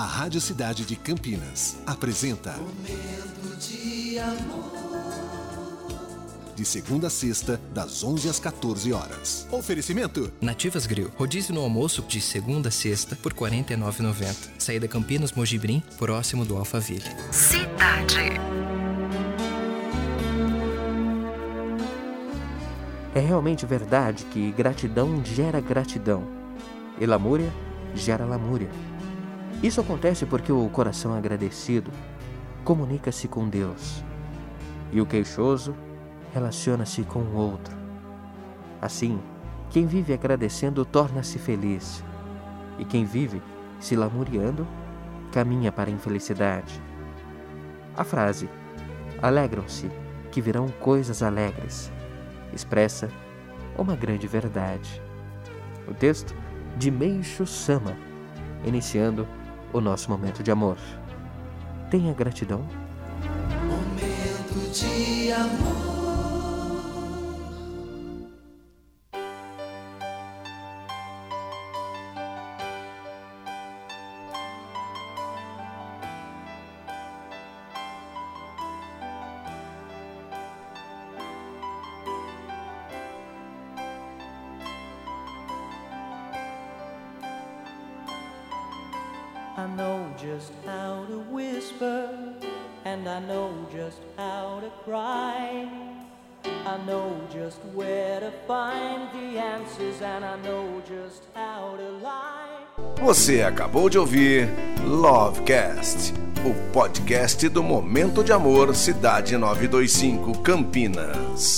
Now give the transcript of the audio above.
A Rádio Cidade de Campinas apresenta Momento de amor. De segunda a sexta, das 11 às 14 horas. Oferecimento: Nativas Grill. Rodízio no almoço de segunda a sexta por R$ 49,90. Saída Campinas Mojibrim, próximo do Alphaville. Cidade. É realmente verdade que gratidão gera gratidão e lamúria gera lamúria. Isso acontece porque o coração agradecido comunica-se com Deus e o queixoso relaciona-se com o outro. Assim, quem vive agradecendo torna-se feliz, e quem vive se lamuriando caminha para a infelicidade. A frase Alegram-se que virão coisas alegres expressa uma grande verdade. O texto de Meixo Sama, iniciando o nosso momento de amor. Tenha gratidão. Momento de amor. I know just how to whisper, and I know just how to cry. I know just where to find the answers, and I know just how to lie. Você acabou de ouvir Lovecast, o podcast do Momento de Amor Cidade 925 Campinas.